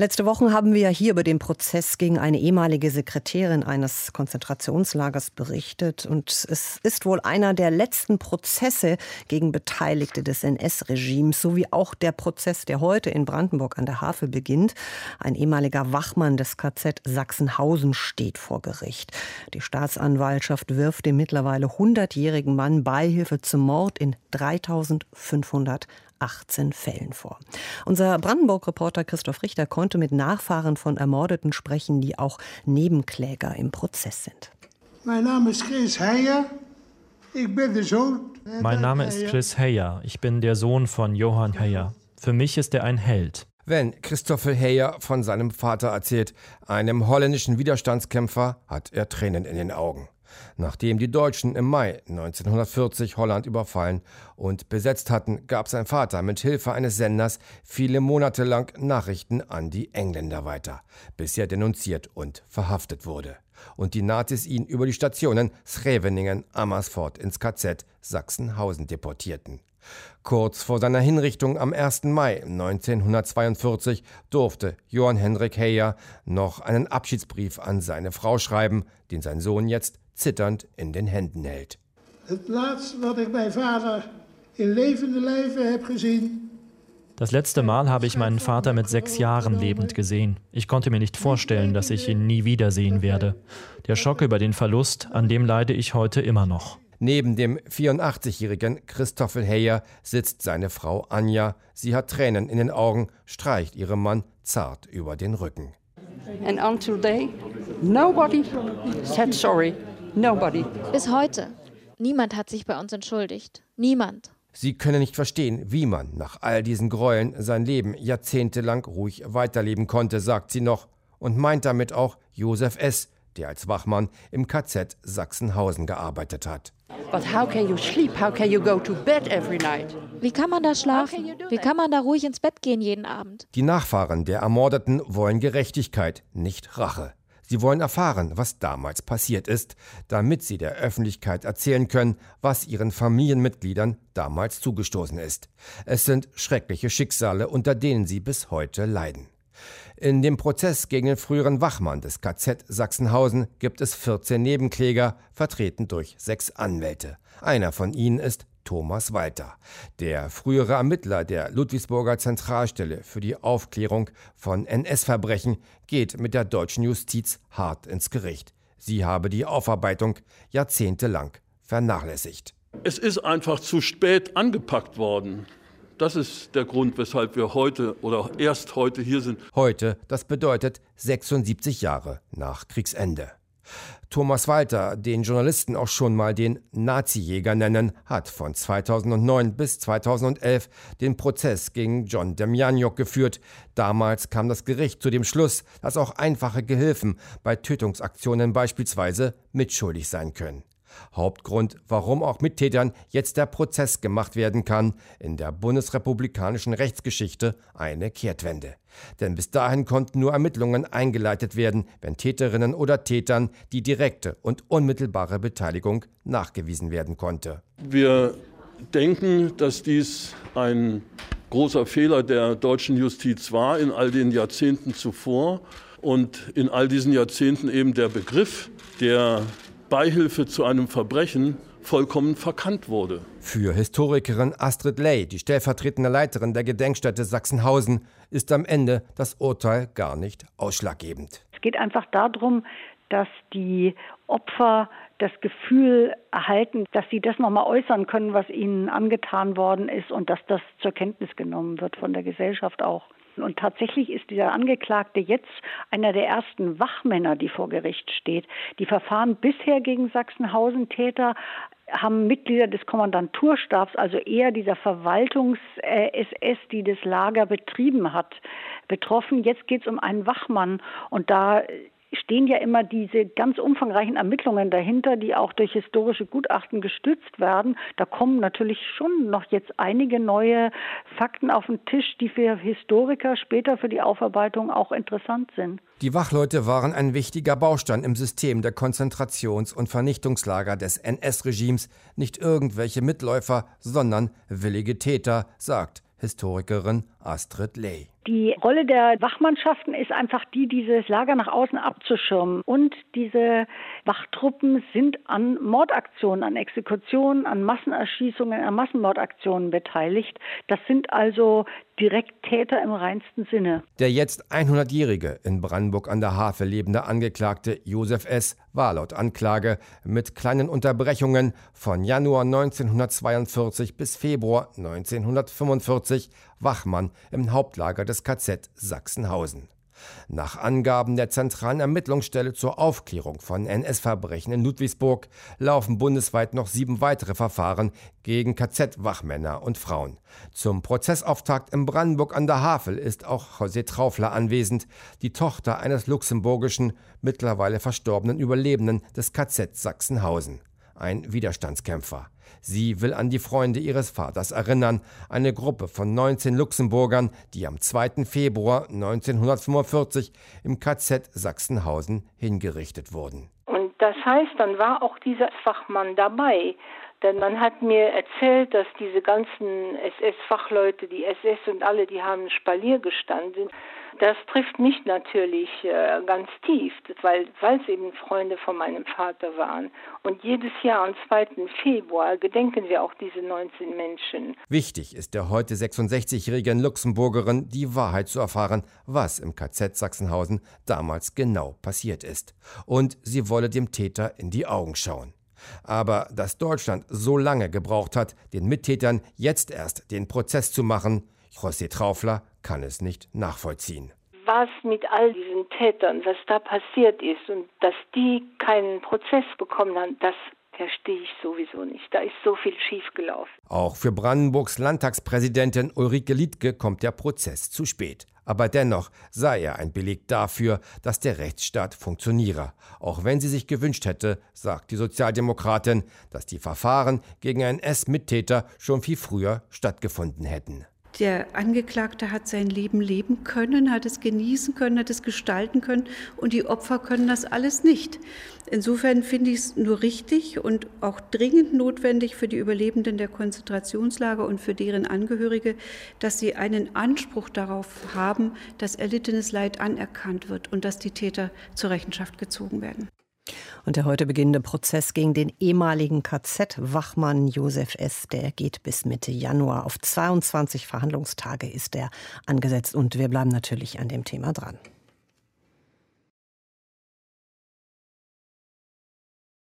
Letzte Woche haben wir hier über den Prozess gegen eine ehemalige Sekretärin eines Konzentrationslagers berichtet. Und es ist wohl einer der letzten Prozesse gegen Beteiligte des NS-Regimes, sowie auch der Prozess, der heute in Brandenburg an der Havel beginnt. Ein ehemaliger Wachmann des KZ Sachsenhausen steht vor Gericht. Die Staatsanwaltschaft wirft dem mittlerweile 100-jährigen Mann Beihilfe zum Mord in 3500 18 Fällen vor. Unser Brandenburg-Reporter Christoph Richter konnte mit Nachfahren von Ermordeten sprechen, die auch Nebenkläger im Prozess sind. Mein Name ist Chris Heyer. Ich bin der Sohn. Mein Name ist Chris Heyer. Ich bin der Sohn von Johann Heyer. Für mich ist er ein Held. Wenn Christoffel Heyer von seinem Vater erzählt, einem holländischen Widerstandskämpfer, hat er Tränen in den Augen nachdem die Deutschen im Mai 1940 Holland überfallen und besetzt hatten, gab sein Vater mit Hilfe eines Senders viele Monate lang Nachrichten an die Engländer weiter, bis er denunziert und verhaftet wurde und die Nazis ihn über die Stationen Scheveningen, Amersfoort ins KZ Sachsenhausen deportierten. Kurz vor seiner Hinrichtung am 1. Mai 1942 durfte Johann Hendrik Heyer noch einen Abschiedsbrief an seine Frau schreiben, den sein Sohn jetzt zitternd in den Händen hält. Das laatste, was ich meinen Vater in lebende Leben habe gesehen. Das letzte Mal habe ich meinen Vater mit sechs Jahren lebend gesehen. Ich konnte mir nicht vorstellen, dass ich ihn nie wiedersehen werde. Der Schock über den Verlust, an dem leide ich heute immer noch. Neben dem 84-jährigen Christoffel Heyer sitzt seine Frau Anja. Sie hat Tränen in den Augen, streicht ihrem Mann zart über den Rücken. And until today, nobody said sorry. Nobody. Bis heute. Niemand hat sich bei uns entschuldigt. Niemand. Sie können nicht verstehen, wie man nach all diesen Gräueln sein Leben jahrzehntelang ruhig weiterleben konnte, sagt sie noch und meint damit auch Josef S., der als Wachmann im KZ Sachsenhausen gearbeitet hat. Wie kann man da schlafen? Wie kann man da ruhig ins Bett gehen jeden Abend? Die Nachfahren der Ermordeten wollen Gerechtigkeit, nicht Rache. Sie wollen erfahren, was damals passiert ist, damit sie der Öffentlichkeit erzählen können, was ihren Familienmitgliedern damals zugestoßen ist. Es sind schreckliche Schicksale, unter denen sie bis heute leiden. In dem Prozess gegen den früheren Wachmann des KZ Sachsenhausen gibt es 14 Nebenkläger, vertreten durch sechs Anwälte. Einer von ihnen ist Thomas Walter, der frühere Ermittler der Ludwigsburger Zentralstelle für die Aufklärung von NS-Verbrechen, geht mit der deutschen Justiz hart ins Gericht. Sie habe die Aufarbeitung jahrzehntelang vernachlässigt. Es ist einfach zu spät angepackt worden. Das ist der Grund, weshalb wir heute oder erst heute hier sind. Heute, das bedeutet 76 Jahre nach Kriegsende. Thomas Walter, den Journalisten auch schon mal den Nazi-Jäger nennen, hat von 2009 bis 2011 den Prozess gegen John Demjanjuk geführt. Damals kam das Gericht zu dem Schluss, dass auch einfache Gehilfen bei Tötungsaktionen beispielsweise mitschuldig sein können. Hauptgrund, warum auch mit Tätern jetzt der Prozess gemacht werden kann, in der bundesrepublikanischen Rechtsgeschichte eine Kehrtwende. Denn bis dahin konnten nur Ermittlungen eingeleitet werden, wenn Täterinnen oder Tätern die direkte und unmittelbare Beteiligung nachgewiesen werden konnte. Wir denken, dass dies ein großer Fehler der deutschen Justiz war in all den Jahrzehnten zuvor und in all diesen Jahrzehnten eben der Begriff der Beihilfe zu einem Verbrechen vollkommen verkannt wurde. Für Historikerin Astrid Ley, die stellvertretende Leiterin der Gedenkstätte Sachsenhausen, ist am Ende das Urteil gar nicht ausschlaggebend. Es geht einfach darum, dass die Opfer das Gefühl erhalten, dass sie das nochmal äußern können, was ihnen angetan worden ist und dass das zur Kenntnis genommen wird von der Gesellschaft auch. Und tatsächlich ist dieser Angeklagte jetzt einer der ersten Wachmänner, die vor Gericht steht. Die Verfahren bisher gegen Sachsenhausen-Täter haben Mitglieder des Kommandanturstabs, also eher dieser Verwaltungs-SS, die das Lager betrieben hat, betroffen. Jetzt geht es um einen Wachmann und da stehen ja immer diese ganz umfangreichen Ermittlungen dahinter, die auch durch historische Gutachten gestützt werden. Da kommen natürlich schon noch jetzt einige neue Fakten auf den Tisch, die für Historiker später für die Aufarbeitung auch interessant sind. Die Wachleute waren ein wichtiger Baustein im System der Konzentrations- und Vernichtungslager des NS-Regimes, nicht irgendwelche Mitläufer, sondern willige Täter, sagt Historikerin Astrid Ley. Die Rolle der Wachmannschaften ist einfach die, dieses Lager nach außen abzuschirmen. Und diese Wachtruppen sind an Mordaktionen, an Exekutionen, an Massenerschießungen, an Massenmordaktionen beteiligt. Das sind also direkt Täter im reinsten Sinne. Der jetzt 100-jährige in Brandenburg an der Havel lebende Angeklagte Josef S. war laut Anklage mit kleinen Unterbrechungen von Januar 1942 bis Februar 1945 Wachmann im Hauptlager des KZ Sachsenhausen. Nach Angaben der Zentralen Ermittlungsstelle zur Aufklärung von NS-Verbrechen in Ludwigsburg laufen bundesweit noch sieben weitere Verfahren gegen KZ-Wachmänner und Frauen. Zum Prozessauftakt in Brandenburg an der Havel ist auch José Traufler anwesend, die Tochter eines luxemburgischen, mittlerweile verstorbenen Überlebenden des KZ Sachsenhausen. Ein Widerstandskämpfer. Sie will an die Freunde ihres Vaters erinnern, eine Gruppe von 19 Luxemburgern, die am 2. Februar 1945 im KZ Sachsenhausen hingerichtet wurden. Und das heißt, dann war auch dieser Fachmann dabei. Denn man hat mir erzählt, dass diese ganzen SS-Fachleute, die SS und alle, die haben Spalier gestanden. Das trifft mich natürlich äh, ganz tief, weil es eben Freunde von meinem Vater waren. Und jedes Jahr am 2. Februar gedenken wir auch diese 19 Menschen. Wichtig ist der heute 66-jährigen Luxemburgerin die Wahrheit zu erfahren, was im KZ Sachsenhausen damals genau passiert ist. Und sie wolle dem Täter in die Augen schauen. Aber dass Deutschland so lange gebraucht hat, den Mittätern jetzt erst den Prozess zu machen, José Traufler kann es nicht nachvollziehen. Was mit all diesen Tätern, was da passiert ist und dass die keinen Prozess bekommen haben, das verstehe ich sowieso nicht. Da ist so viel schiefgelaufen. Auch für Brandenburgs Landtagspräsidentin Ulrike Liedke kommt der Prozess zu spät. Aber dennoch sei er ein Beleg dafür, dass der Rechtsstaat funktioniere. Auch wenn sie sich gewünscht hätte, sagt die Sozialdemokratin, dass die Verfahren gegen NS-Mittäter schon viel früher stattgefunden hätten. Der Angeklagte hat sein Leben leben können, hat es genießen können, hat es gestalten können und die Opfer können das alles nicht. Insofern finde ich es nur richtig und auch dringend notwendig für die Überlebenden der Konzentrationslager und für deren Angehörige, dass sie einen Anspruch darauf haben, dass erlittenes Leid anerkannt wird und dass die Täter zur Rechenschaft gezogen werden. Und der heute beginnende Prozess gegen den ehemaligen KZ-Wachmann Josef S., der geht bis Mitte Januar. Auf 22 Verhandlungstage ist er angesetzt und wir bleiben natürlich an dem Thema dran.